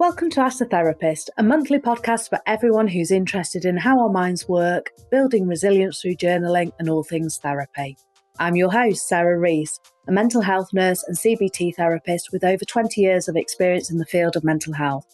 Welcome to Ask the Therapist, a monthly podcast for everyone who's interested in how our minds work, building resilience through journaling, and all things therapy. I'm your host, Sarah Rees, a mental health nurse and CBT therapist with over 20 years of experience in the field of mental health.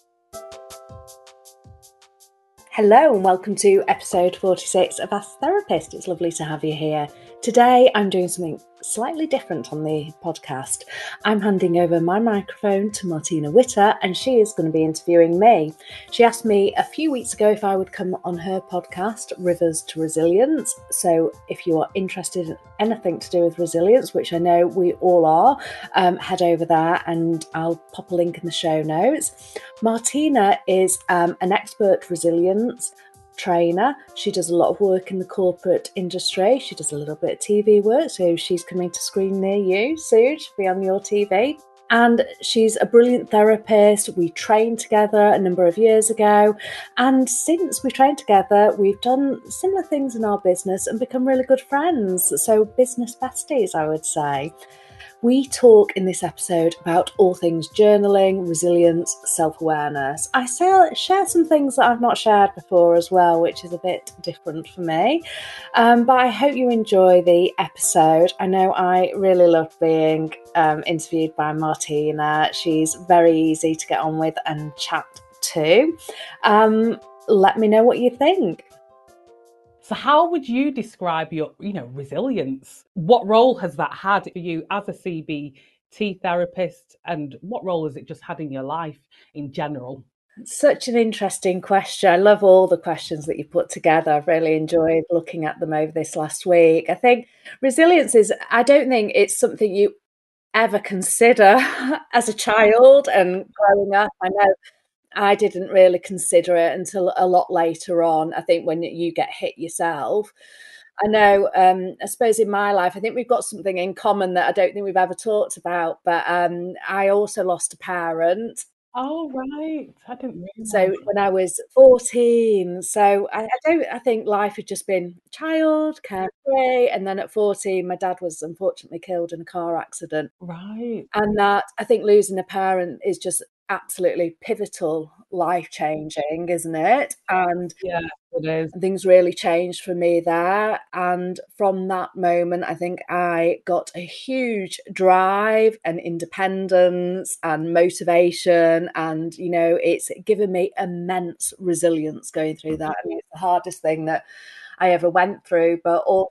Hello, and welcome to episode 46 of Ask the Therapist. It's lovely to have you here. Today, I'm doing something slightly different on the podcast. I'm handing over my microphone to Martina Witter, and she is going to be interviewing me. She asked me a few weeks ago if I would come on her podcast, Rivers to Resilience. So, if you are interested in anything to do with resilience, which I know we all are, um, head over there and I'll pop a link in the show notes. Martina is um, an expert resilience trainer. She does a lot of work in the corporate industry. She does a little bit of TV work, so she's coming to screen near you soon. She'll be on your TV. And she's a brilliant therapist. We trained together a number of years ago. And since we trained together, we've done similar things in our business and become really good friends. So, business besties, I would say. We talk in this episode about all things journaling, resilience, self awareness. I share some things that I've not shared before as well, which is a bit different for me. Um, but I hope you enjoy the episode. I know I really love being um, interviewed by Martina. She's very easy to get on with and chat to. Um, let me know what you think. So how would you describe your, you know, resilience? What role has that had for you as a CBT therapist and what role has it just had in your life in general? Such an interesting question. I love all the questions that you put together. I've really enjoyed looking at them over this last week. I think resilience is, I don't think it's something you ever consider as a child and growing up. I know I didn't really consider it until a lot later on. I think when you get hit yourself. I know, um, I suppose in my life, I think we've got something in common that I don't think we've ever talked about. But um, I also lost a parent. Oh right, I didn't realize. So when I was fourteen, so I, I, don't. I think life had just been child carefree, and then at fourteen, my dad was unfortunately killed in a car accident. Right, and that I think losing a parent is just absolutely pivotal, life changing, isn't it? And yeah, it is. Things really changed for me there. And from that moment, I think I got a huge drive and independence and motivation. And, you know, it's given me immense resilience going through that. I mean, mm-hmm. it's the hardest thing that I ever went through, but also,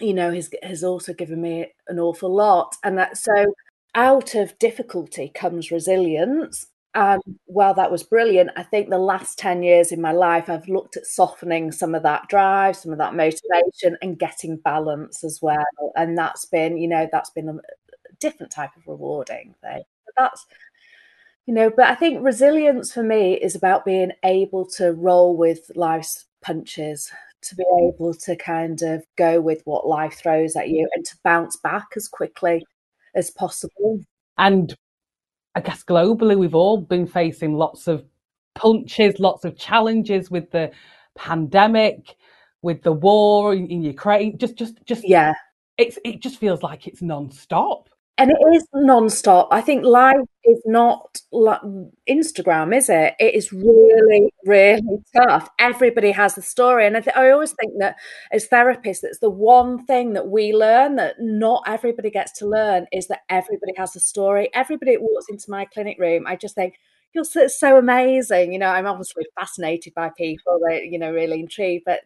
you know, has has also given me an awful lot. And that so out of difficulty comes resilience. And while that was brilliant, I think the last 10 years in my life, I've looked at softening some of that drive, some of that motivation, and getting balance as well. And that's been, you know, that's been a different type of rewarding thing. But that's, you know, but I think resilience for me is about being able to roll with life's punches, to be able to kind of go with what life throws at you and to bounce back as quickly as possible. And I guess globally, we've all been facing lots of punches, lots of challenges with the pandemic, with the war in, in Ukraine. Just, just, just yeah. It's it just feels like it's non-stop and it is non-stop. I think life is not like instagram is it? It is really really tough. Everybody has a story. And I, th- I always think that as therapists it's the one thing that we learn that not everybody gets to learn is that everybody has a story. Everybody that walks into my clinic room i just think you're so, so amazing. You know i'm obviously fascinated by people that you know really intrigued but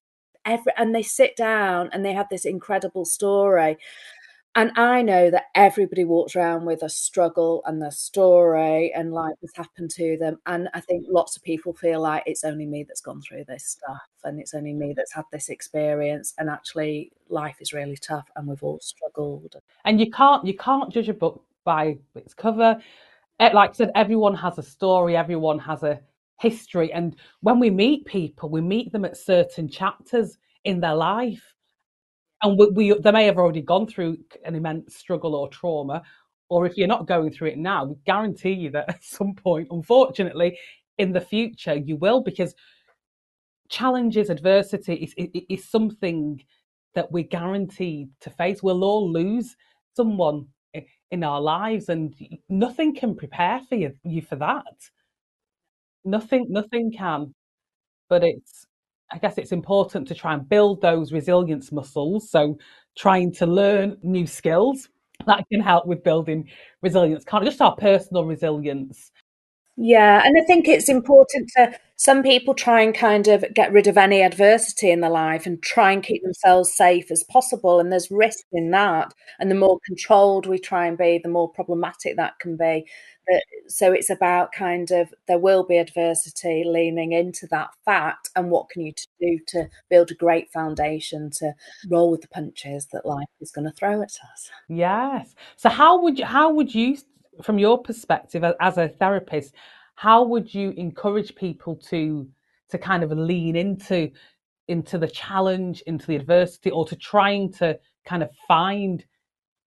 every and they sit down and they have this incredible story and I know that everybody walks around with a struggle and a story and life has happened to them. And I think lots of people feel like it's only me that's gone through this stuff and it's only me that's had this experience. And actually life is really tough and we've all struggled. And you can't you can't judge a book by its cover. Eh, like I said, everyone has a story, everyone has a history. And when we meet people, we meet them at certain chapters in their life and we, we, they may have already gone through an immense struggle or trauma or if you're not going through it now we guarantee you that at some point unfortunately in the future you will because challenges adversity is, is, is something that we're guaranteed to face we'll all lose someone in our lives and nothing can prepare for you, you for that nothing nothing can. But it's I guess it's important to try and build those resilience muscles. So trying to learn new skills that can help with building resilience, kind of just our personal resilience. Yeah, and I think it's important to some people try and kind of get rid of any adversity in their life and try and keep themselves safe as possible. And there's risk in that. And the more controlled we try and be, the more problematic that can be. So it's about kind of there will be adversity leaning into that fact and what can you do to build a great foundation to roll with the punches that life is going to throw at us. Yes. So how would you how would you from your perspective as a therapist, how would you encourage people to to kind of lean into into the challenge, into the adversity, or to trying to kind of find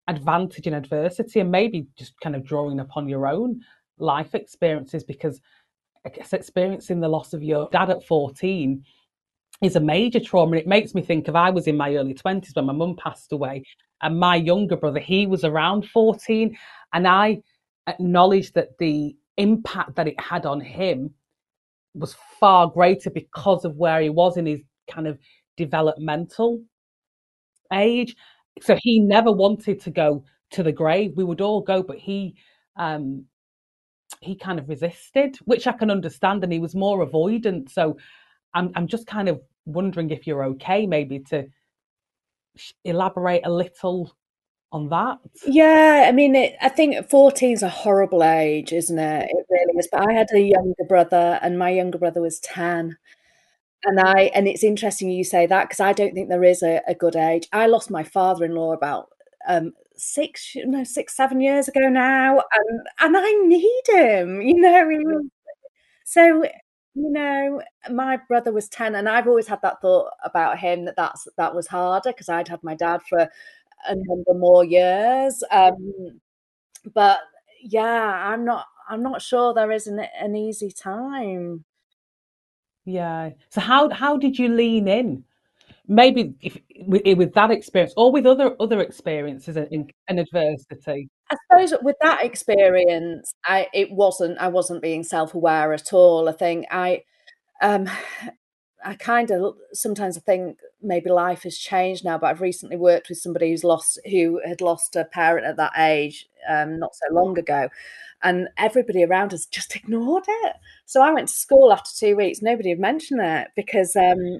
advantage in adversity and maybe just kind of drawing upon your own life experiences because I guess experiencing the loss of your dad at 14 is a major trauma. And it makes me think of I was in my early 20s when my mum passed away, and my younger brother, he was around 14. And I acknowledged that the impact that it had on him was far greater because of where he was in his kind of developmental age. So he never wanted to go to the grave. We would all go, but he um he kind of resisted, which I can understand, and he was more avoidant. So I'm I'm just kind of wondering if you're okay, maybe to elaborate a little on that? Yeah, I mean, it, I think 14 is a horrible age, isn't it? It really is. But I had a younger brother, and my younger brother was 10. And I and it's interesting you say that because I don't think there is a, a, good age. I lost my father-in-law about um, six, no, six, seven years ago now, and and I need him. You know, so you know, my brother was ten, and I've always had that thought about him that that's that was harder because I'd had my dad for a number more years. Um, but yeah, I'm not. I'm not sure there is an, an easy time. Yeah. So how how did you lean in? Maybe if with, with that experience, or with other other experiences in, in adversity. I suppose with that experience, I it wasn't. I wasn't being self aware at all. I think I um I kind of sometimes I think maybe life has changed now, but I've recently worked with somebody who's lost who had lost a parent at that age um, not so long ago, and everybody around us just ignored it. So I went to school after two weeks. Nobody had mentioned it because um,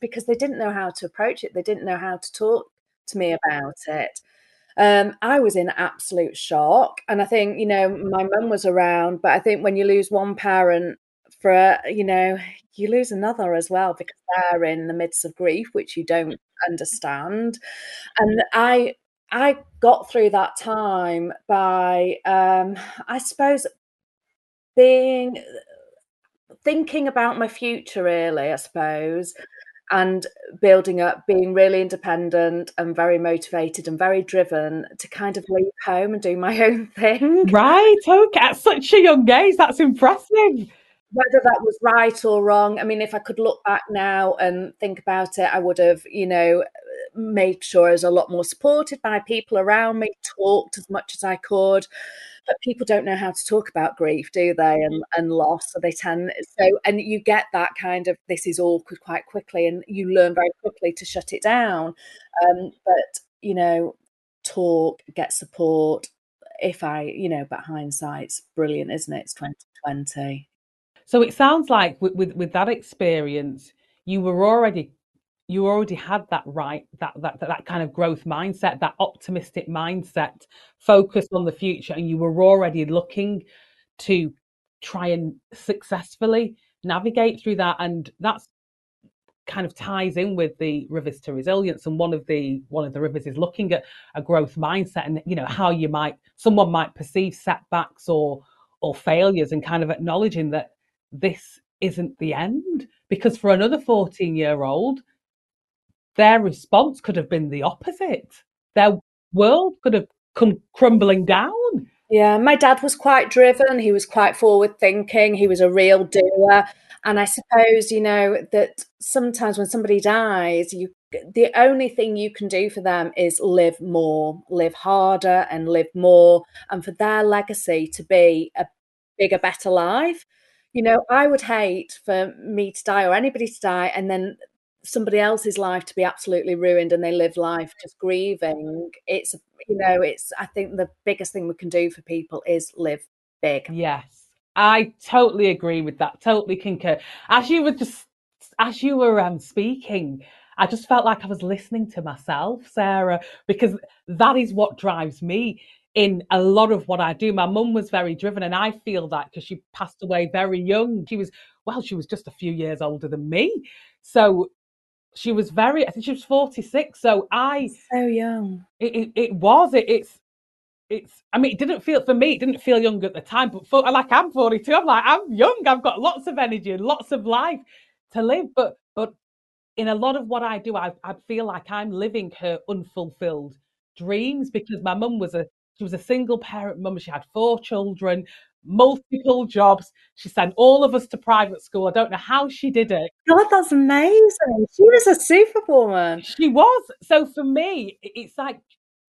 because they didn't know how to approach it. They didn't know how to talk to me about it. Um, I was in absolute shock, and I think you know my mum was around, but I think when you lose one parent for you know you lose another as well because they're in the midst of grief which you don't understand. And i i got through that time by um i suppose being thinking about my future really i suppose and building up being really independent and very motivated and very driven to kind of leave home and do my own thing. Right okay at such a young age that's impressive whether that was right or wrong. I mean, if I could look back now and think about it, I would have, you know, made sure I was a lot more supported by people around me, talked as much as I could. But people don't know how to talk about grief, do they? And and loss. So they tend so and you get that kind of this is awkward quite quickly and you learn very quickly to shut it down. Um, but you know, talk, get support. If I, you know, but hindsight's brilliant, isn't it? It's 2020. So it sounds like with, with, with that experience, you were already you already had that right that, that that kind of growth mindset that optimistic mindset focused on the future and you were already looking to try and successfully navigate through that and that's kind of ties in with the rivers to resilience and one of the one of the rivers is looking at a growth mindset and you know how you might someone might perceive setbacks or or failures and kind of acknowledging that this isn't the end. Because for another 14 year old, their response could have been the opposite. Their world could have come crumbling down. Yeah, my dad was quite driven. He was quite forward thinking. He was a real doer. And I suppose, you know, that sometimes when somebody dies, you the only thing you can do for them is live more, live harder and live more, and for their legacy to be a bigger, better life you know, I would hate for me to die or anybody to die and then somebody else's life to be absolutely ruined and they live life just grieving. It's, you know, it's, I think the biggest thing we can do for people is live big. Yes, I totally agree with that. Totally concur. As you were just, as you were um, speaking, I just felt like I was listening to myself, Sarah, because that is what drives me in a lot of what I do. My mum was very driven, and I feel that because she passed away very young. She was, well, she was just a few years older than me. So she was very, I think she was 46. So I. So young. It, it, it was. It, it's, it's, I mean, it didn't feel, for me, it didn't feel young at the time, but for, like I'm 42, I'm like, I'm young. I've got lots of energy and lots of life to live. But, but in a lot of what I do, I, I feel like I'm living her unfulfilled dreams because my mum was a she was a single parent mum. She had four children, multiple jobs. She sent all of us to private school. I don't know how she did it. God, that's amazing. She was a superwoman. She was. So for me, it's like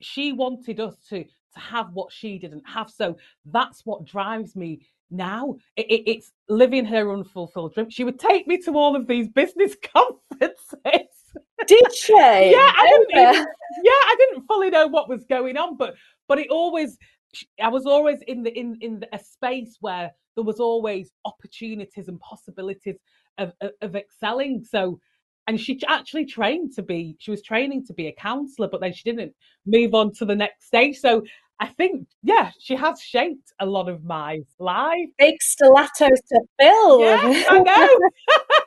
she wanted us to to have what she didn't have. So that's what drives me now. It, it, it's living her unfulfilled dream. She would take me to all of these business conferences. Did she? yeah, I didn't even, yeah, I didn't fully know what was going on, but but it always I was always in the in in a space where there was always opportunities and possibilities of, of, of excelling. So, and she actually trained to be she was training to be a counselor, but then she didn't move on to the next stage. So I think, yeah, she has shaped a lot of my life. Big stilettos to fill. Yeah, I know.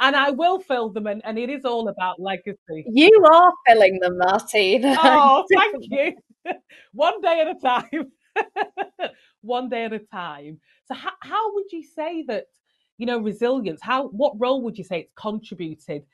and I will fill them, and, and it is all about legacy. You are filling them, Martina. Oh, thank you. One day at a time. One day at a time. So, how, how would you say that, you know, resilience, how, what role would you say it's contributed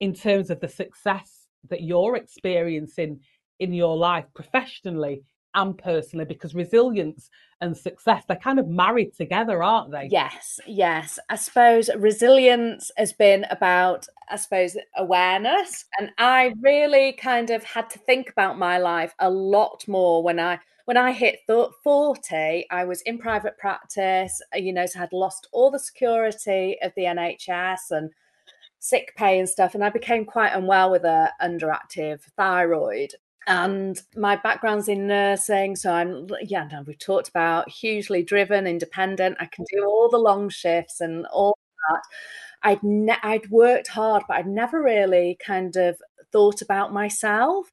in terms of the success that you're experiencing in your life professionally and personally because resilience and success they're kind of married together aren't they? Yes yes. I suppose resilience has been about i suppose awareness and i really kind of had to think about my life a lot more when i when i hit 40 i was in private practice uh, you know so i had lost all the security of the nhs and sick pay and stuff and i became quite unwell with a underactive thyroid and my background's in nursing so i'm yeah no, we've talked about hugely driven independent. I can do all the long shifts and all that. I'd ne- i'd worked hard but i'd never really kind of thought about myself.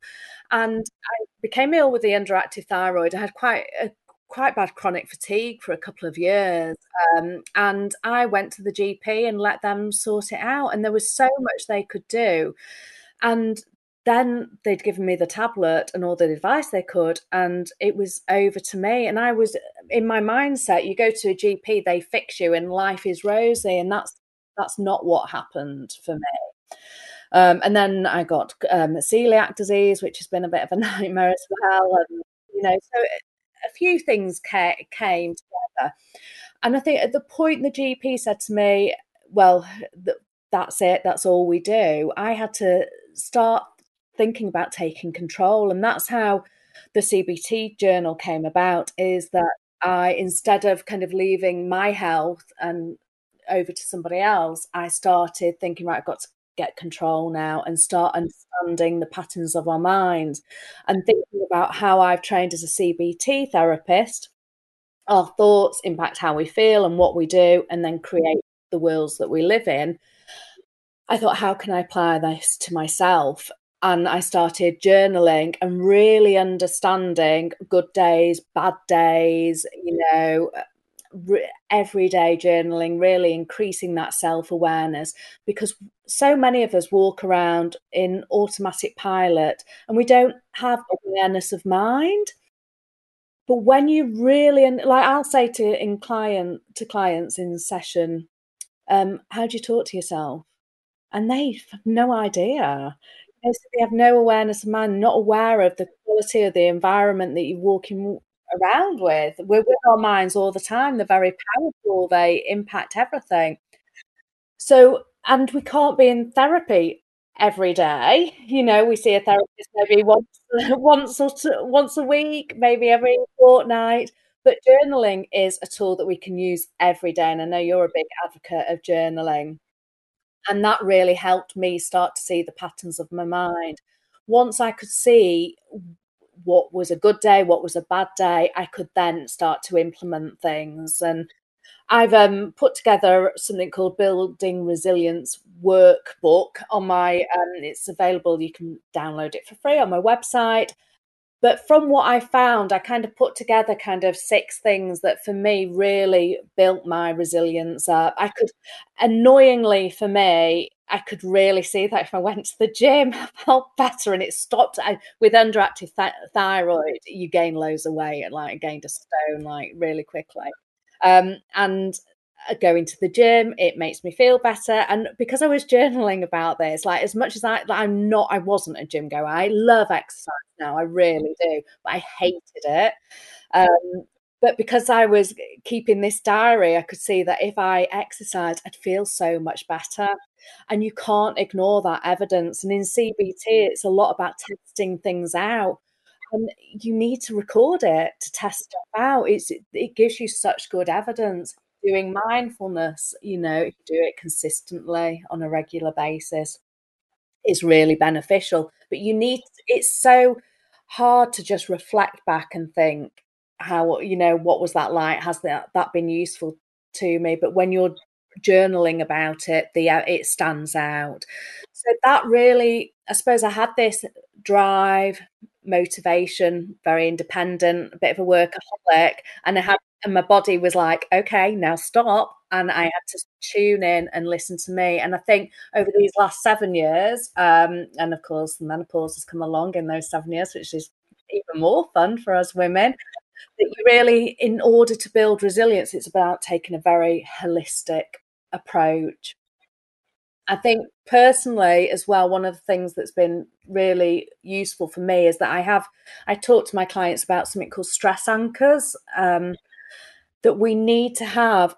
And i became ill with the underactive thyroid. I had quite a quite bad chronic fatigue for a couple of years um, and i went to the gp and let them sort it out and there was so much they could do. And then they'd given me the tablet and all the advice they could and it was over to me and i was in my mindset you go to a gp they fix you and life is rosy and that's that's not what happened for me. Um, and then i got um, celiac disease which has been a bit of a nightmare as well and you know so a few things ca- came together. And i think at the point the gp said to me well th- that's it that's all we do i had to start thinking about taking control. And that's how the CBT journal came about is that I, instead of kind of leaving my health and over to somebody else, I started thinking, right, I've got to get control now and start understanding the patterns of our minds and thinking about how I've trained as a CBT therapist. Our thoughts impact how we feel and what we do, and then create the worlds that we live in. I thought, how can I apply this to myself? And I started journaling and really understanding good days, bad days, you know, re- everyday journaling, really increasing that self awareness because so many of us walk around in automatic pilot and we don't have awareness of mind. But when you really, like I'll say to in client to clients in session, um, how do you talk to yourself? And they have no idea they have no awareness of mind, not aware of the quality of the environment that you're walking around with. We're with our minds all the time. They're very powerful. They impact everything. So, and we can't be in therapy every day. You know, we see a therapist maybe once, once or two, once a week, maybe every fortnight. But journaling is a tool that we can use every day. And I know you're a big advocate of journaling. And that really helped me start to see the patterns of my mind. Once I could see what was a good day, what was a bad day, I could then start to implement things. And I've um, put together something called Building Resilience Workbook on my. Um, it's available. You can download it for free on my website. But from what I found, I kind of put together kind of six things that for me really built my resilience up. I could, annoyingly for me, I could really see that if I went to the gym, I felt better and it stopped. I, with underactive th- thyroid, you gain loads of weight, like gained a stone like really quickly. Um, and going to the gym it makes me feel better. And because i was journaling about this like as much as i i'm not i wasn't a gym goer. I love exercise now i really do but i hated it. Um, but because i was keeping this diary i could see that if i exercised i'd feel so much better. And you can't ignore that evidence. And in cbt it's a lot about testing things out. And you need to record it to test stuff out. It's it gives you such good evidence doing mindfulness, you know, if you do it consistently on a regular basis, is really beneficial. But you need, it's so hard to just reflect back and think, how, you know, what was that like? Has that, that been useful to me? But when you're journaling about it, the uh, it stands out. So that really, I suppose, I had this drive, motivation, very independent, a bit of a workaholic, and I had and my body was like, okay, now stop. And I had to tune in and listen to me. And I think over these last seven years, um, and of course, the menopause has come along in those seven years, which is even more fun for us women. That you really, in order to build resilience, it's about taking a very holistic approach. I think personally, as well, one of the things that's been really useful for me is that I have I talk to my clients about something called stress anchors. Um, that we need to have,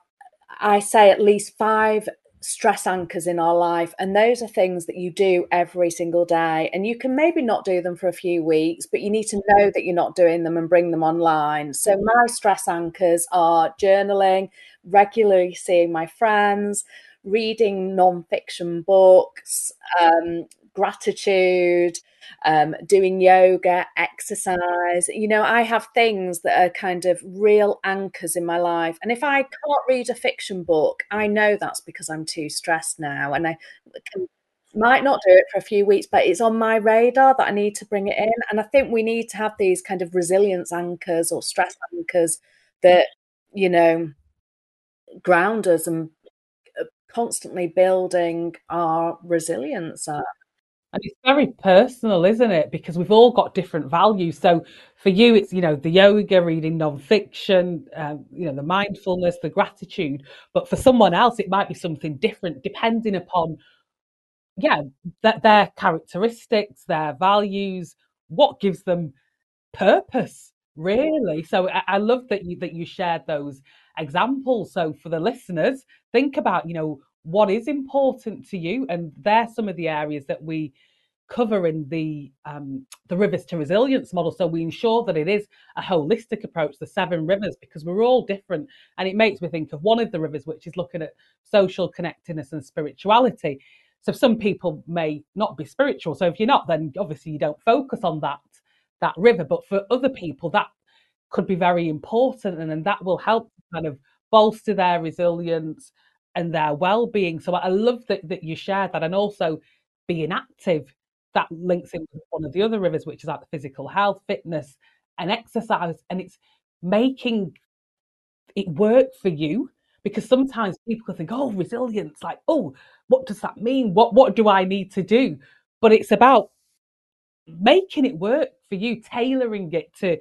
I say, at least five stress anchors in our life. And those are things that you do every single day. And you can maybe not do them for a few weeks, but you need to know that you're not doing them and bring them online. So, my stress anchors are journaling, regularly seeing my friends, reading non-fiction books, um, gratitude, um, doing yoga, exercise. You know, I have things that are kind of real anchors in my life. And if I can't read a fiction book, I know that's because I'm too stressed now. And I can, might not do it for a few weeks, but it's on my radar that I need to bring it in. And I think we need to have these kind of resilience anchors or stress anchors that, you know, ground us and uh, constantly building our resilience up. And it's very personal, isn't it? Because we've all got different values. So for you, it's, you know, the yoga, reading non-fiction, um, you know, the mindfulness, the gratitude. But for someone else, it might be something different depending upon, yeah, that their characteristics, their values, what gives them purpose, really. So I, I love that you that you shared those examples. So for the listeners, think about, you know, what is important to you and they're some of the areas that we cover in the um, the rivers to resilience model. So we ensure that it is a holistic approach the seven rivers because we're all different. And it makes me think of one of the rivers which is looking at social connectedness and spirituality. So some people may not be spiritual. So if you're not then obviously you don't focus on that that river. But for other people that could be very important and, and that will help kind of bolster their resilience and their well-being. So I love that that you shared that, and also being active. That links in with one of the other rivers, which is like the physical health, fitness, and exercise, and it's making it work for you because sometimes people think, "Oh, resilience," like, "Oh, what does that mean? What what do I need to do?" But it's about making it work for you, tailoring it to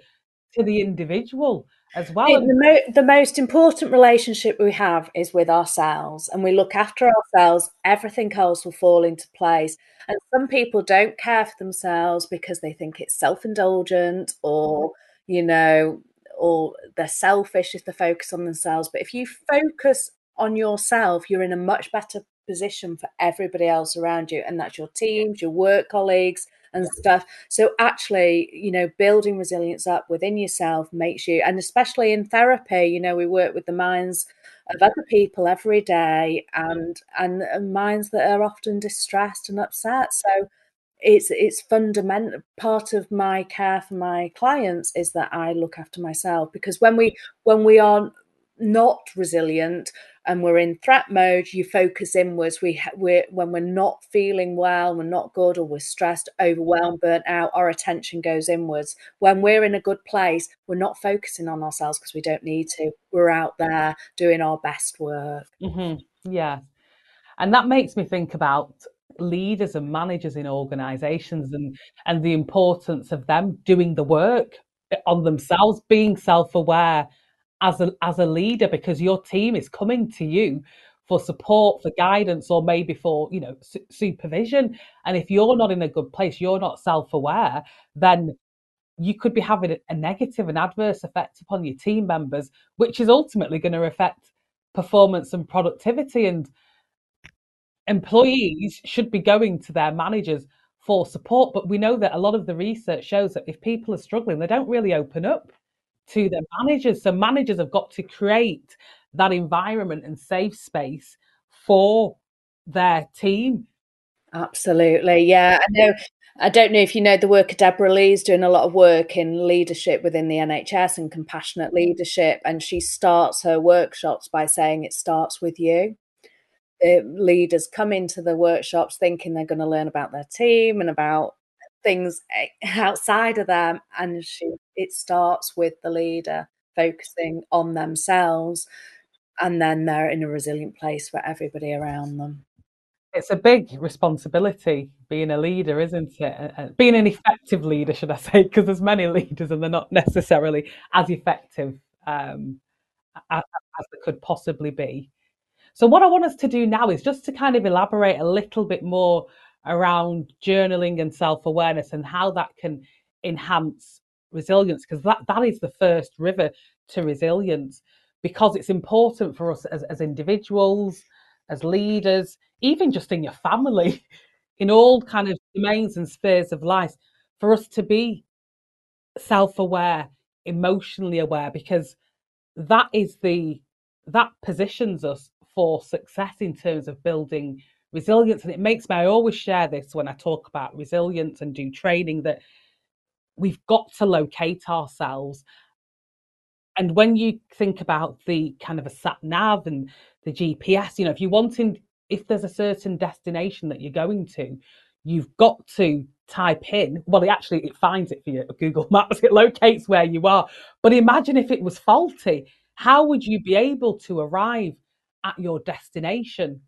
to the individual as well. The, mo- the most important relationship we have is with ourselves, and we look after ourselves, everything else will fall into place. And some people don't care for themselves because they think it's self indulgent or, you know, or they're selfish if they focus on themselves. But if you focus on yourself, you're in a much better position for everybody else around you, and that's your teams, your work colleagues, and stuff. So actually, you know, building resilience up within yourself makes you, and especially in therapy, you know, we work with the minds of other people every day and and, and minds that are often distressed and upset. So it's it's fundamental part of my care for my clients is that I look after myself because when we when we are not resilient and we're in threat mode, you focus inwards. We we when we're not feeling well, we're not good, or we're stressed, overwhelmed, burnt out, our attention goes inwards. When we're in a good place, we're not focusing on ourselves because we don't need to. We're out there doing our best work. Mm-hmm. Yeah, and that makes me think about leaders and managers in organizations and and the importance of them doing the work on themselves being self-aware as a as a leader because your team is coming to you for support for guidance or maybe for you know su- supervision. And if you're not in a good place you're not self-aware then you could be having a negative and adverse effect upon your team members which is ultimately going to affect performance and productivity. And employees should be going to their managers for support. But we know that a lot of the research shows that if people are struggling they don't really open up to their managers. So managers have got to create that environment and safe space for their team. Absolutely. Yeah. I know I don't know if you know the work of Deborah Lee's doing a lot of work in leadership within the NHS and compassionate leadership. And she starts her workshops by saying it starts with you. The leaders come into the workshops thinking they're going to learn about their team and about things eh, outside of them and she it starts with the leader focusing on themselves and then they're in a resilient place for everybody around them. It's a big responsibility being a leader isn't it? Being an effective leader should i say because there's many leaders and they're not necessarily as effective um, as, as they could possibly be. So what i want us to do now is just to kind of elaborate a little bit more around journaling and self-awareness and how that can enhance resilience because that, that is the first river to resilience because it's important for us as, as individuals as leaders even just in your family in all kind of domains and spheres of life for us to be self-aware emotionally aware because that is the that positions us for success in terms of building resilience. And it makes me, I always share this when I talk about resilience and do training that we've got to locate ourselves. And when you think about the kind of a sat nav and the GPS, you know, if you're wanting, if there's a certain destination that you're going to, you've got to type in well it actually it finds it for you google maps it locates where you are but imagine if it was faulty how would you be able to arrive at your destination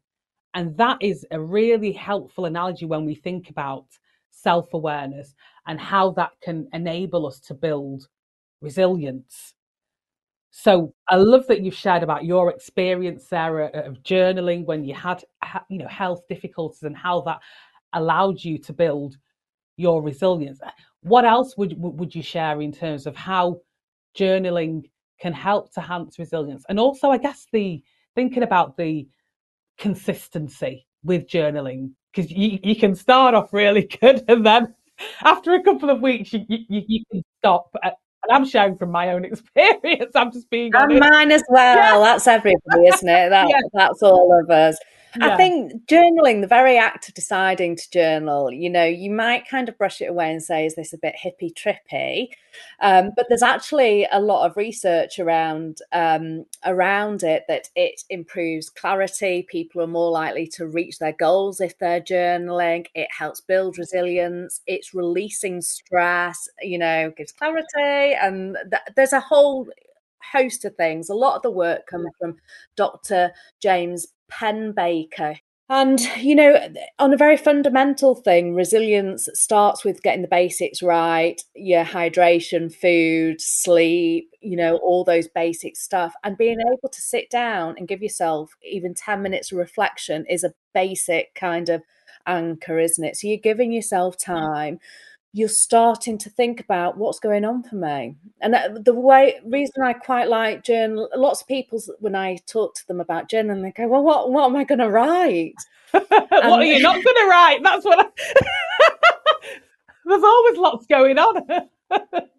and that is a really helpful analogy when we think about self awareness and how that can enable us to build resilience. So I love that you've shared about your experience, Sarah, of journaling when you had, you know, health difficulties and how that allowed you to build your resilience. Eh, what else would would you share in terms of how journaling can help to enhance resilience, and also, I guess the thinking about the consistency with journaling because you, you can start off really good and then after a couple of weeks you, you, you can stop and I'm sharing from my own experience. I'm just being honest. And mine as well. Yeah. That's everybody, isn't it? That, yeah. That's all of us. Yeah. I think journaling, the very act of deciding to journal, you know, you might kind of brush it away and say, is this a bit hippy trippy? Um, but there's actually a lot of research around um, around it that it improves clarity. People are more likely to reach their goals if they're journaling. It helps build resilience. It's releasing stress, you know, gives clarity. And th- there's a whole host of things. A lot of the work comes from Dr. James Pennebaker. And, you know, on a very fundamental thing, resilience starts with getting the basics right your hydration, food, sleep, you know, all those basic stuff. And being able to sit down and give yourself even 10 minutes of reflection is a basic kind of anchor, isn't it? So you're giving yourself time you're starting to think about what's going on for me. And uh, the way reason I quite like journal, lots of people when I talk to them about journaling, they go, "Well, what what am I going to write? what are you not going to write?" That's what. I... There's always lots going on.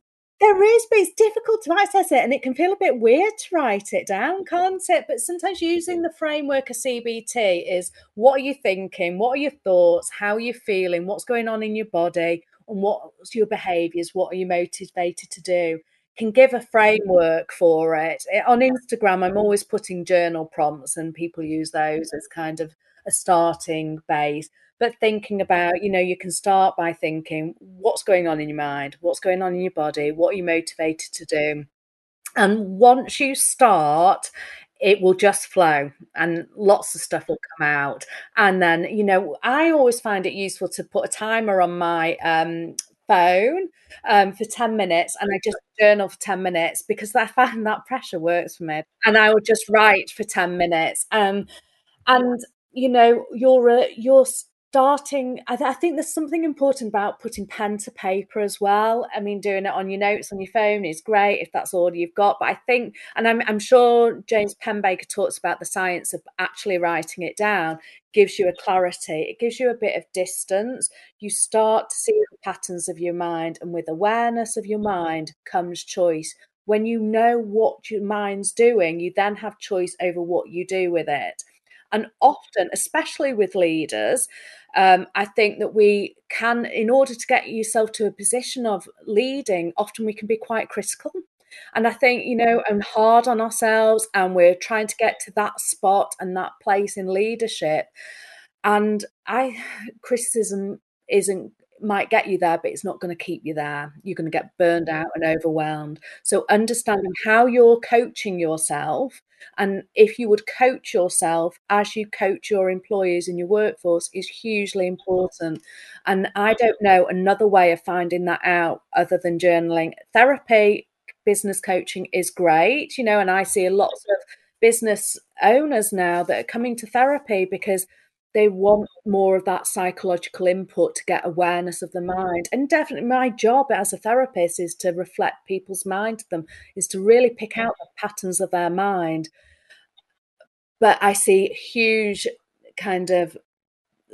There is, but it's difficult to access it and it can feel a bit weird to write it down, can't it? But sometimes using mm-hmm. the framework of CBT is what are you thinking? What are your thoughts? How are you feeling? What's going on in your body? And what's your behaviors? What are you motivated to do? Can give a framework for it. Eh, on Instagram, I'm always putting journal prompts and people use those mm-hmm. as kind of a starting base but thinking about, you know, you can start by thinking what's going on in your mind, what's going on in your body, what are you motivated to do? And once you start, it will just flow and lots of stuff will come out. And then, you know, I always find it useful to put a timer on my um, phone um, for 10 minutes and I just journal for 10 minutes because I find that pressure works for me. And I will just write for 10 minutes. Um, and, you know, you're, uh, you're, starting I, th- I, think there's something important about putting pen to paper as well. I mean doing it on your notes on your phone is great if that's all you've got but i think and i'm, I'm sure james Pennebaker talks about the science of actually writing it down. Gives you a clarity. It gives you a bit of distance. You start to see the patterns of your mind and with awareness of your mind comes choice. When you know what your mind's doing you then have choice over what you do with it. And often, especially with leaders, um, I think that we can, in order to get yourself to a position of leading, often we can be quite critical. And I think, you know, and hard on ourselves, and we're trying to get to that spot and that place in leadership. And I, criticism isn't might get you there, but it's not going to keep you there. You're going to get burned out and overwhelmed. So, understanding how you're coaching yourself and if you would coach yourself as you coach your employees in your workforce is hugely important. And I don't know another way of finding that out other than journaling. Therapy, business coaching is great, you know, and I see lots of business owners now that are coming to therapy because they want more of that psychological input to get awareness of the mind. And definitely my job as a therapist is to reflect people's mind to them is to really pick out the patterns of their mind. But i see huge kind of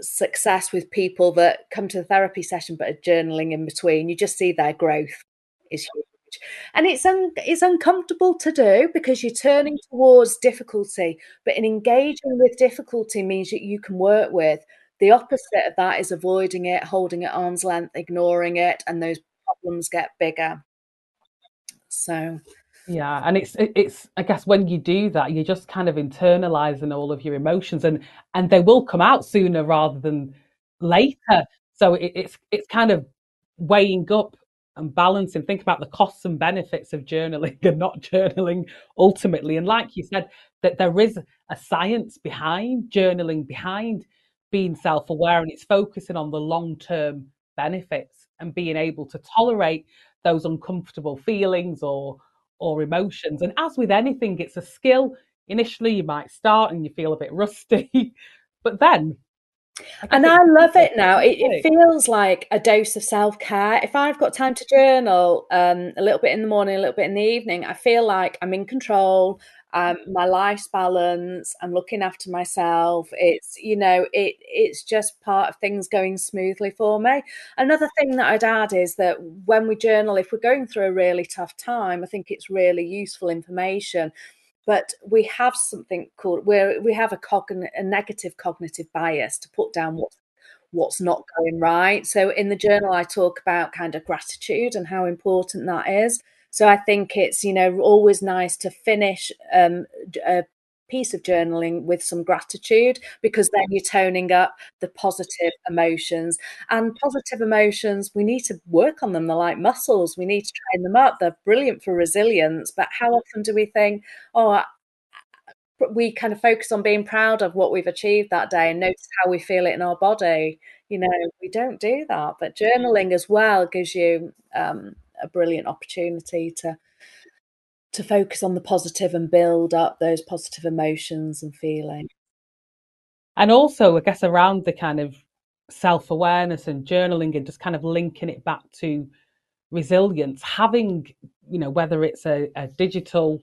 success with people that come to the therapy session but are journaling in between. You just see their growth is huge and it's un- it's uncomfortable to do because you're turning towards difficulty but in engaging with difficulty means that you can work with. The opposite of that is avoiding it holding it arm's length ignoring it and those problems get bigger. So yeah and it's it's i guess when you do that you're just kind of internalizing all of your emotions and and they will come out sooner rather than later. So it, it's it's kind of weighing up and balancing, think about the costs and benefits of journaling and not journaling ultimately. And like you said, that there is a science behind journaling, behind being self aware, and it's focusing on the long term benefits and being able to tolerate those uncomfortable feelings or or emotions. And as with anything, it's a skill. Initially, you might start and you feel a bit rusty, but then and I love it now. It, it, feels like a dose of self care. If I've got time to journal um, a little bit in the morning, a little bit in the evening, I feel like I'm in control. Um, my life's balance. I'm looking after myself. It's you know, it it's just part of things going smoothly for me. Another thing that I'd add is that when we journal, if we're going through a really tough time, I think it's really useful information but we have something called where we have a, cogn- a negative cognitive bias to put down what what's not going right. So in the journal, I talk about kind of gratitude and how important that is. So I think it's you know always nice to finish um, a piece of journaling with some gratitude because then you're toning up the positive emotions. And positive emotions we need to work on them they're like muscles we need to train them up they're brilliant for resilience. But how often do we think oh we kind of focus on being proud of what we've achieved that day and notice how we feel it in our body. You know we don't do that but journaling as well gives you um, a brilliant opportunity to to focus on the positive and build up those positive emotions and feelings. And also, I guess, around the kind of self awareness and journaling and just kind of linking it back to resilience, having, you know, whether it's a, a digital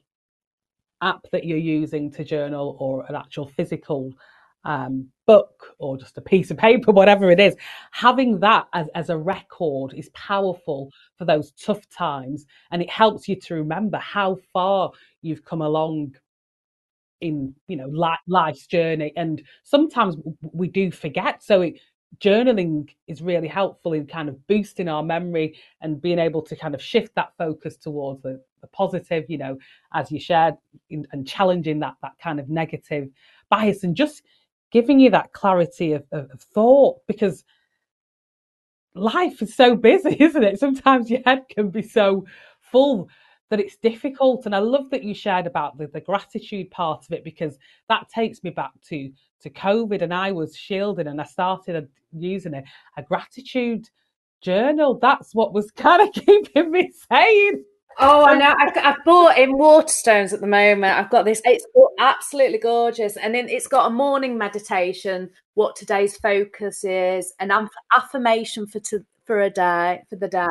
app that you're using to journal or an actual physical um, book or just a piece of paper, whatever it is, having that as, as a record is powerful for those tough times. And it helps you to remember how far you've come along in you know life's journey and sometimes we do forget so it, journaling is really helpful in kind of boosting our memory and being able to kind of shift that focus towards the, the positive you know as you shared in, and challenging that that kind of negative bias and just giving you that clarity of, of, of thought because life is so busy isn't it sometimes your head can be so full that it's difficult. And I love that you shared about the, the gratitude part of it because that takes me back to to COVID and I was shielding and I started using a, a gratitude journal. That's what was kind of keeping me sane. Oh, I know. I've, I've, bought in Waterstones at the moment. I've got this. It's absolutely gorgeous, and then it's got a morning meditation, what today's focus is, an affirmation for to, for a day for the day,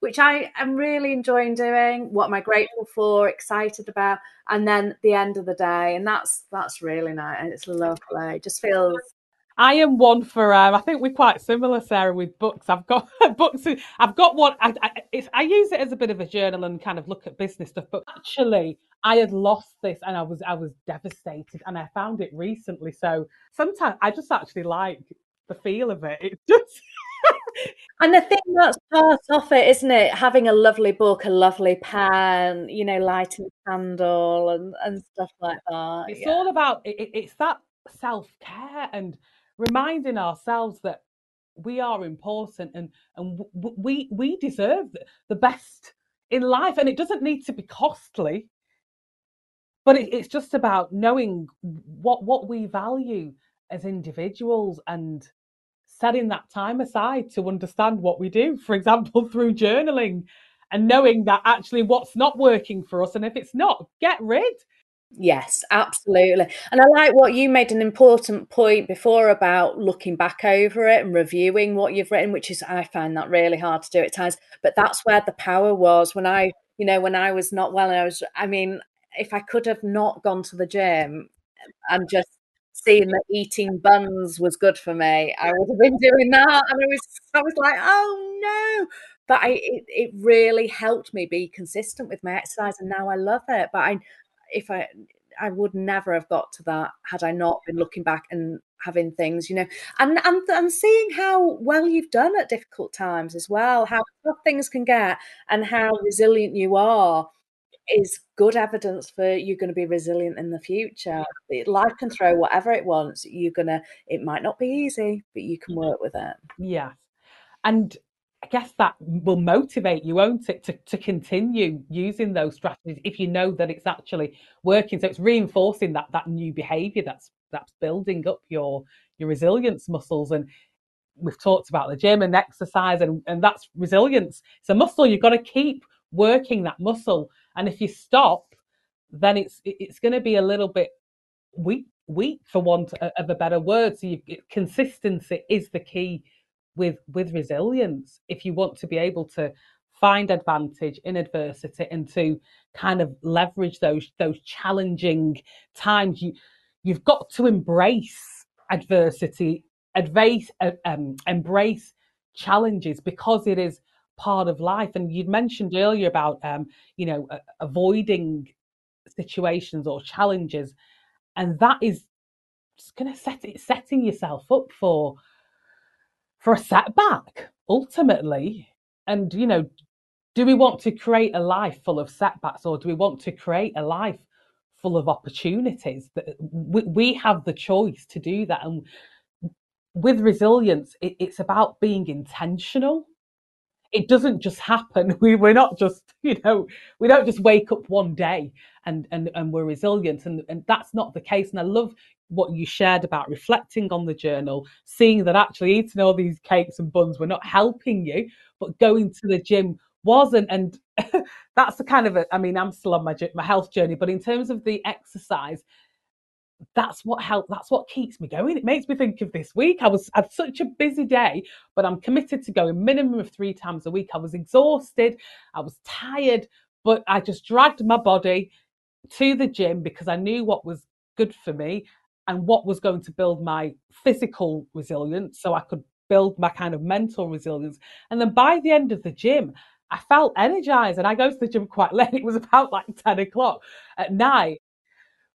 which I am really enjoying doing. What am I grateful for? Excited about, and then the end of the day, and that's that's really nice. And it's lovely. It just feels. I am one for. Um, I think we're quite similar, Sarah, with books. I've got books. I've got one. I, I, I use it as a bit of a journal and kind of look at business stuff. But actually, I had lost this, and I was I was devastated, and I found it recently. So sometimes I just actually like the feel of it. It just and the thing that's part of it, isn't it? Having a lovely book, a lovely pen, you know, lighting a candle and, and stuff like that. It's yeah. all about it, it's that self care and reminding ourselves that we are important and and we we deserve the best in life, and it doesn't need to be costly. But it, it's just about knowing what what we value as individuals and setting that time aside to understand what we do, for example, through journaling and knowing that actually what's not working for us. And if it's not, get rid. Yes, absolutely. And I like what you made an important point before about looking back over it and reviewing what you've written, which is, I find that really hard to do at times. But that's where the power was when I, you know, when I was not well, I was, I mean, if I could have not gone to the gym and just seeing that eating buns was good for me, I would have been doing that. And I was, I was like, oh no. But I, it, it really helped me be consistent with my exercise, and now I love it. But I, if I, I would never have got to that had I not been looking back and having things, you know, and and and seeing how well you've done at difficult times as well, how tough things can get, and how resilient you are is good evidence for you're going to be resilient in the future. Life can throw whatever it wants. You're gonna. It might not be easy, but you can work with it. Yeah, and I guess that will motivate you, won't it, to, to continue using those strategies if you know that it's actually working. So it's reinforcing that that new behaviour that's that's building up your your resilience muscles and we've talked about the gym and exercise and, and that's resilience. It's a muscle you've got to keep working that muscle and if you stop, then it's it's going to be a little bit weak, weak for want of a better word. So you, consistency is the key with with resilience. If you want to be able to find advantage in adversity and to kind of leverage those those challenging times, you you've got to embrace adversity, advance, uh, um, embrace challenges because it is part of life. And you'd mentioned earlier about, um, you know, uh, avoiding situations or challenges, and that is just going to set it setting yourself up for for a setback ultimately. And you know, do we want to create a life full of setbacks, or do we want to create a life full of opportunities? That we, have the choice to do that, and with resilience, it's about being intentional it doesn't just happen. We, we're not just, you know, we don't just wake up one day and, and, and we're resilient. And, and that's not the case. And I love what you shared about reflecting on the journal, seeing that actually eating all these cakes and buns were not helping you, but going to the gym wasn't. And that's the kind of, a, I mean, I'm still on my, my health journey, but in terms of the exercise, that's what help that's what keeps me going. It makes me think of this week. I was had such a busy day but i'm committed to going minimum of three times a week. I was exhausted. I was tired but i just dragged my body to the gym because i knew what was good for me and what was going to build my physical resilience so I could build my kind of mental resilience. And then by the end of the gym, I felt energized and I go to the gym quite late. It was about like 10 o'clock at night.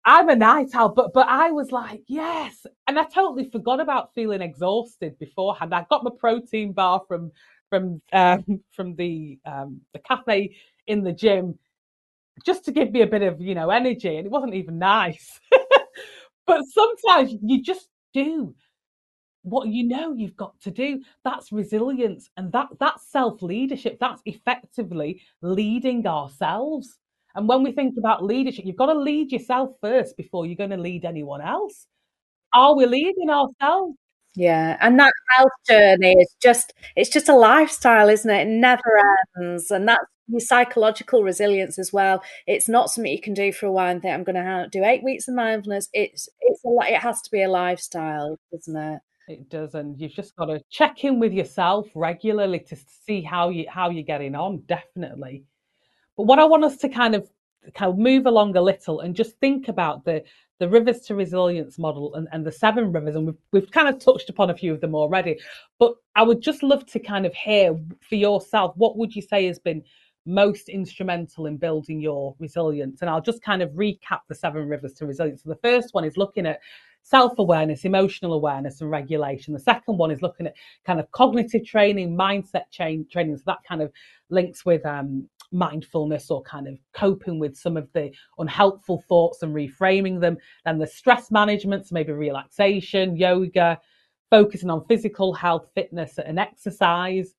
I'm a night owl, but but I was like, yes. And I totally forgot about feeling exhausted beforehand. I got my protein bar from from um, from the um, the cafe in the gym just to give me a bit of you know energy, and it wasn't even nice. but sometimes you just do what you know you've got to do. That's resilience and that that's self leadership that's effectively leading ourselves. And when we think about leadership you've got to lead yourself first before you're going to lead anyone else. Are we leading ourselves? Yeah and that health journey is just it's just a lifestyle isn't it? It never ends and that's your psychological resilience as well it's not something you can do for a while and think i'm going to do eight weeks of mindfulness it's it's a it has to be a lifestyle isn't it it does, and you've just got to check in with yourself regularly to see how you how you're getting on. Definitely. But what I want us to kind of kind of move along a little and just think about the the rivers to resilience model and, and the seven rivers, and we've we've kind of touched upon a few of them already. But I would just love to kind of hear for yourself what would you say has been most instrumental in building your resilience? And I'll just kind of recap the seven rivers to resilience. So the first one is looking at self awareness, emotional awareness, and regulation. The second one is looking at kind of cognitive training, mindset change training. So that kind of links with um, mindfulness or kind of coping with some of the unhelpful thoughts and reframing them. Then the stress management, so maybe relaxation, yoga, focusing on physical health, fitness, and exercise,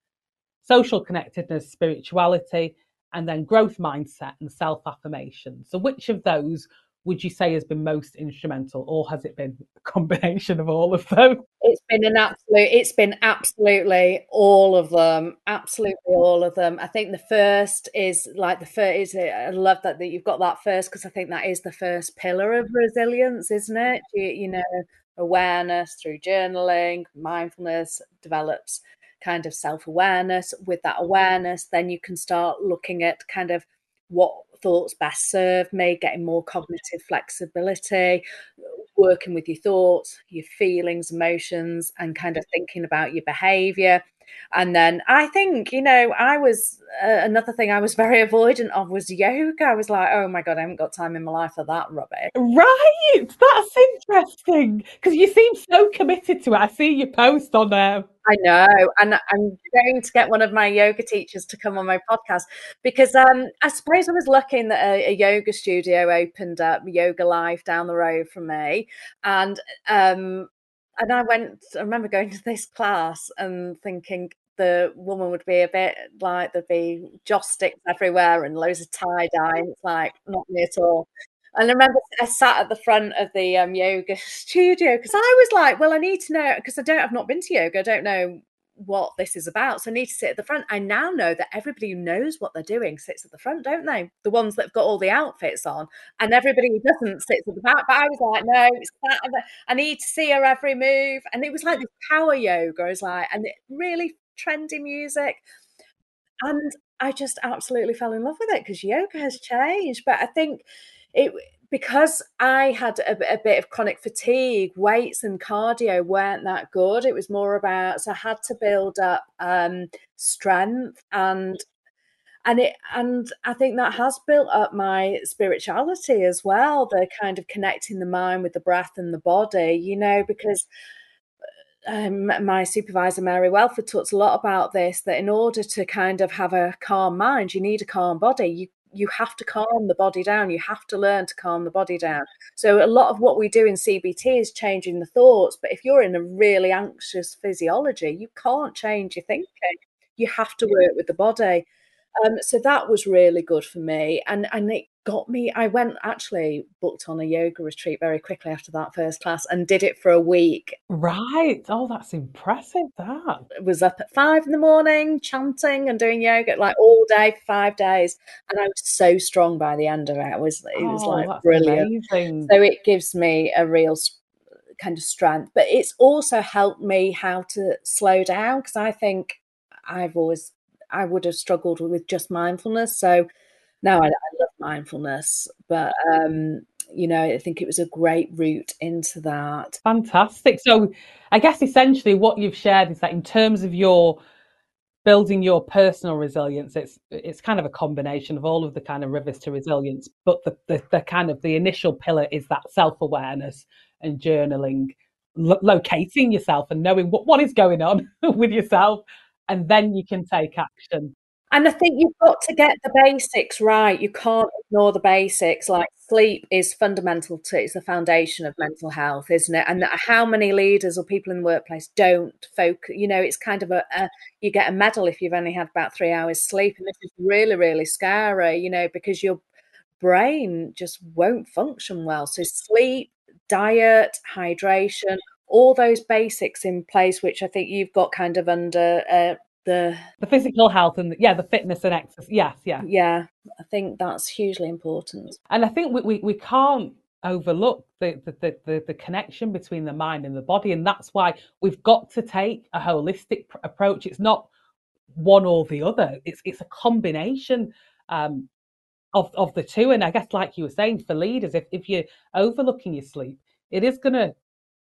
social connectedness, spirituality, and then growth mindset and self affirmation. So, which of those would you say has been most instrumental or has it been a combination of all of them? It's been an absolute it's been absolutely all of them absolutely all of them. I think the first is like the first is i love that that you've got that first because i think that is the first pillar of resilience isn't it? You, you know awareness through journaling mindfulness develops kind of self-awareness. With that mm-hmm. awareness then you can start looking at kind of what thoughts best serve me, getting more cognitive flexibility, working with your thoughts, your feelings, emotions, and kind of thinking about your behavior. And then I think, you know, I was uh, another thing I was very avoidant of was yoga. I was like, oh my God, I haven't got time in my life for that rubbish. Right. That's interesting because you seem so committed to it. I see your post on there. I know, and I'm going to get one of my yoga teachers to come on my podcast because um, I suppose I was looking that a, a, yoga studio opened up, Yoga Live down the road from me, and um, and I went. I remember going to this class and thinking the woman would be a bit like there'd be joss sticks everywhere and loads of tie dye. It's like not me at all. And I remember I sat at the front of the um, yoga studio because I was like, well, I need to know because I don't, I've not been to yoga. I don't know what this is about. So I need to sit at the front. I now know that everybody who knows what they're doing sits at the front, don't they? The ones that have got all the outfits on, and everybody who doesn't sits at the back. But I was like, no, it's that. I need to see her every move, and it was like this power yoga. I was like, and it really trendy music, and I just absolutely fell in love with it because yoga has changed. But I think it because I had a, a, bit of chronic fatigue, weights and cardio weren't that good. It was more about so I had to build up um, strength and and it and I think that has built up my spirituality as well. The kind of connecting the mind with the breath and the body, you know, because. Um, my supervisor Mary Welford talks a lot about this that in order to kind of have a calm mind, you need a calm body. You you have to calm the body down. You have to learn to calm the body down. So a lot of what we do in CBT is changing the thoughts. But if you're in a really anxious physiology, you can't change your thinking. You have to work with the body. Um, so that was really good for me, and and it got me. I went actually booked on a yoga retreat very quickly after that first class and did it for a week. Right. Oh, that's impressive. That it was up at five in the morning, chanting and doing yoga like all day for five days, and I was so strong by the end of it. It was it was oh, like brilliant. Amazing. So it gives me a real kind of strength, but it's also helped me how to slow down because I think I've always I would have struggled with just mindfulness. So now I, I mindfulness, but um, you know, I think it was a great route into that. Fantastic. So, I guess essentially what you've shared is that in terms of your building your personal resilience, it's it's kind of a combination of all of the kind of rivers to resilience, but the the, the kind of the initial pillar is that self awareness and journaling, lo- locating yourself and knowing what what is going on with yourself, and then you can take action. And I think you've got to get the basics right. You can't ignore the basics. Like sleep is fundamental to it's the foundation of mental health, isn't it? And how many leaders or people in the workplace don't focus? You know, it's kind of a, a you get a medal if you've only had about three hours sleep, and this is really really scary. You know, because your brain just won't function well. So sleep, diet, hydration, all those basics in place, which I think you've got kind of under uh, the the physical health and the, yeah the fitness and exercise. Yes yeah. Yeah i think that's hugely important. And i think we, we, we can't overlook the, the the the connection between the mind and the body and that's why we've got to take a holistic pr- approach. It's not one or the other. It's it's a combination um, of of the two. And i guess like you were saying for leaders if, if you're overlooking your sleep it is going to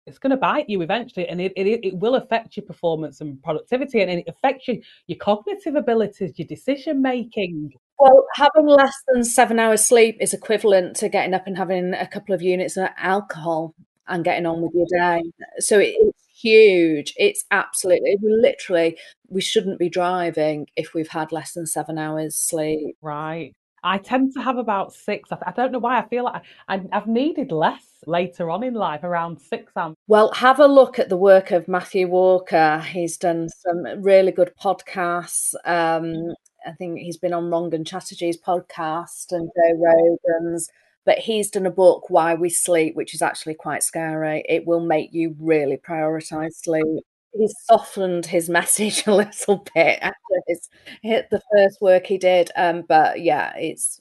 it's going to bite you eventually and it, it, it will affect your performance and productivity and it affects you, your cognitive abilities your decision making well having less than seven hours sleep is equivalent to getting up and having a couple of units of alcohol and getting on with your day. So it, it's huge. It's absolutely literally we shouldn't be driving if we've had less than seven hours sleep. Right I tend to have about six. I, don't know why. I feel like I, have needed less later on in life, around six. I'm... Well, have a look at the work of Matthew Walker. He's done some really good podcasts. Um, I think he's been on Rangan Chatterjee's podcast and Joe Rogan's. But he's done a book, Why We Sleep, which is actually quite scary. It will make you really prioritize sleep he's softened his message a little bit after his hit the first work he did. Um, but yeah, it's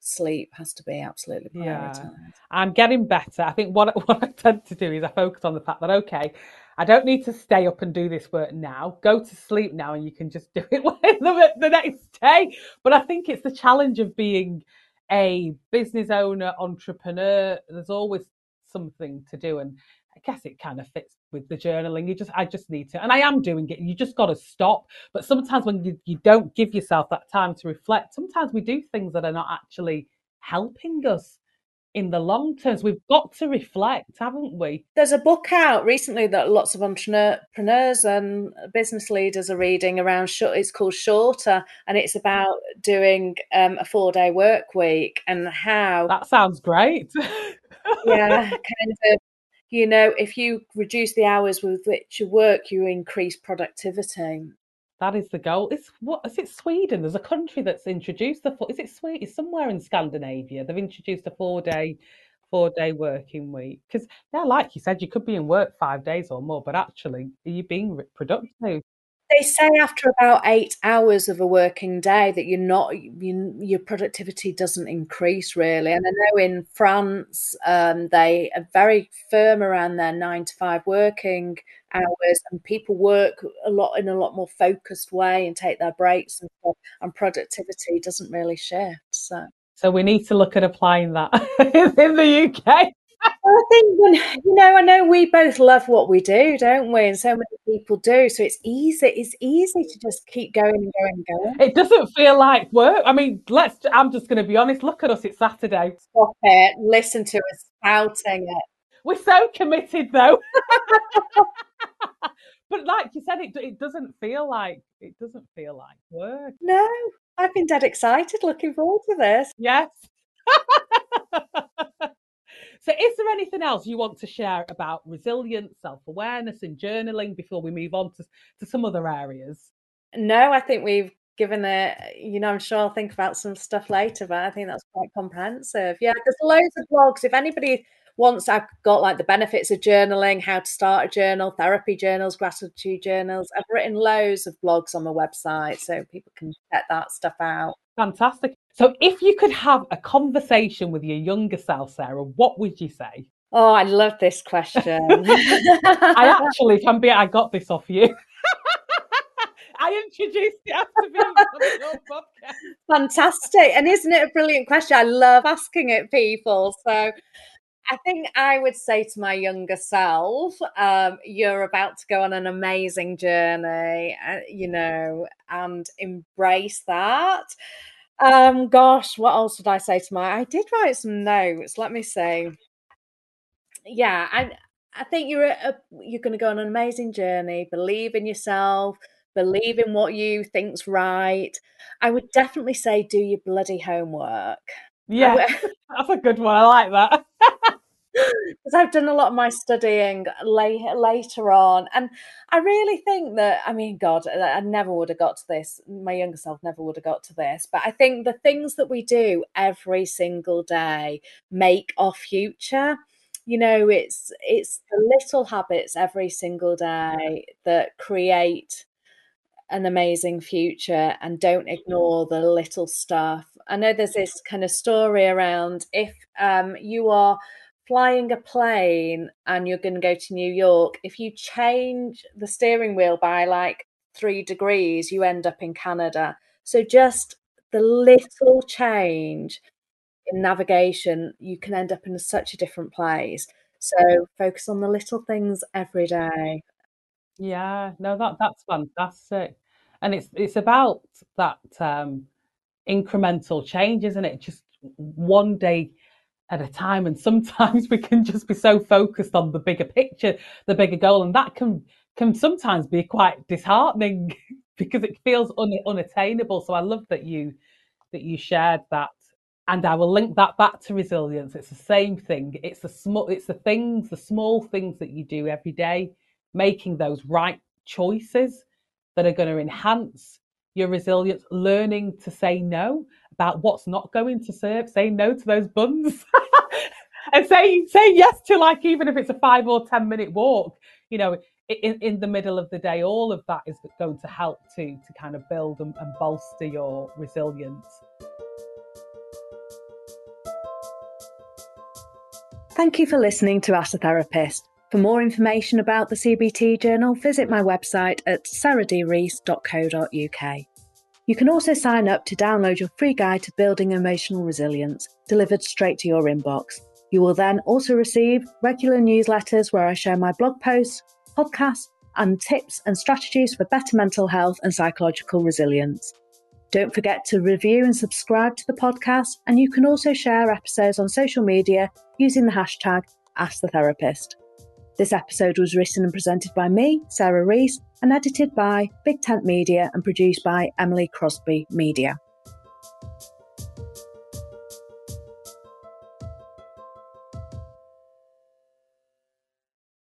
sleep has to be absolutely prioritized. Yeah. I'm getting better. I think what what I tend to do is I focus on the fact that okay, I don't need to stay up and do this work now. Go to sleep now, and you can just do it the, the next day. But I think it's the challenge of being a business owner, entrepreneur. There's always something to do, and I guess it kind of fits with the journaling. You just, I just need to, and I am doing it. You just got to stop. But sometimes when you, you don't give yourself that time to reflect, sometimes we do things that are not actually helping us in the long term. So we've got to reflect, haven't we? There's a book out recently that lots of entrepreneurs and business leaders are reading around. It's called Shorter, and it's about doing um, a four day work week and how. That sounds great. yeah, kind of you know, if you reduce the hours with which you work, you increase productivity. That is the goal. It's what is it? Sweden. There's a country that's introduced the. Is it Sweden? It's somewhere in Scandinavia. They've introduced a four day, four day working week. Because yeah, like you said, you could be in work five days or more, but actually, are you being productive? They say after about eight hours of a working day that you're not you, your productivity doesn't increase really. And i know in france um, they are very firm around their nine to five working hours and people work a lot in a lot more focused way and take their breaks and stuff, and productivity doesn't really shift so. So we need to look at applying that in the uk I think when you know, I know we both love what we do, don't we? And so many people do. So it's easy. It's easy to just keep going and going and going. It doesn't feel like work. I mean, let's. I'm just going to be honest. Look at us. It's Saturday. Stop it. Listen to us spouting it. We're so committed, though. but like you said, it it doesn't feel like it doesn't feel like work. No, I've been dead excited, looking forward to this. Yes. So, is there anything else you want to share about resilience, self awareness, and journaling before we move on to, to some other areas? No, I think we've given it, uh, you know, I'm sure I'll think about some stuff later, but I think that's quite comprehensive. Yeah, there's loads of blogs. If anybody wants, I've got like the benefits of journaling, how to start a journal, therapy journals, gratitude journals. I've written loads of blogs on my website so people can check that stuff out. Fantastic. So, if you could have a conversation with your younger self, Sarah, what would you say? Oh, I love this question. I actually, if I'm I got this off you. I introduced it after being on your podcast. Fantastic. And isn't it a brilliant question? I love asking it people. So I think I would say to my younger self, um, you're about to go on an amazing journey, uh, you know, and embrace that. Um, gosh, what else would I say to my? I did write some notes. Let me see. Yeah, I I think you're a, you're going to go on an amazing journey. Believe in yourself. Believe in what you think's right. I would definitely say do your bloody homework. Yeah, that's a good one. I like that. because I've done a lot of my studying late, later on, and I really think that I mean, God, I never would have got to this. My younger self never would have got to this, but I think the things that we do every single day make our future. You know, it's it's the little habits every single day that create an amazing future and don't ignore the little stuff. I know there's this kind of story around if um, you are flying a plane and you're going to go to New York, if you change the steering wheel by like three degrees, you end up in Canada. So just the little change in navigation, you can end up in such a different place. So focus on the little things every day. Yeah, no, that that's fantastic. And it's it's about that um incremental change, isn't it? Just one day at a time. And sometimes we can just be so focused on the bigger picture, the bigger goal, and that can can sometimes be quite disheartening because it feels un- unattainable. So I love that you that you shared that. And I will link that back to resilience. It's the same thing. It's the small, it's the things, the small things that you do every day, making those right choices that are going to enhance your resilience, learning to say no about what's not going to serve, say no to those buns. and say say yes to like even if it's a five or ten minute walk, you know, in, in the middle of the day, all of that is going to help to to kind of build and, and bolster your resilience. Thank you for listening to Ask a Therapist. For more information about the CBT Journal, visit my website at sarahdrees.co.uk. You can also sign up to download your free guide to building emotional resilience, delivered straight to your inbox. You will then also receive regular newsletters where I share my blog posts, podcasts, and tips and strategies for better mental health and psychological resilience. Don't forget to review and subscribe to the podcast, and you can also share episodes on social media using the hashtag AskTheTherapist. This episode was written and presented by me, Sarah Rees, and edited by Big Tent Media and produced by Emily Crosby Media.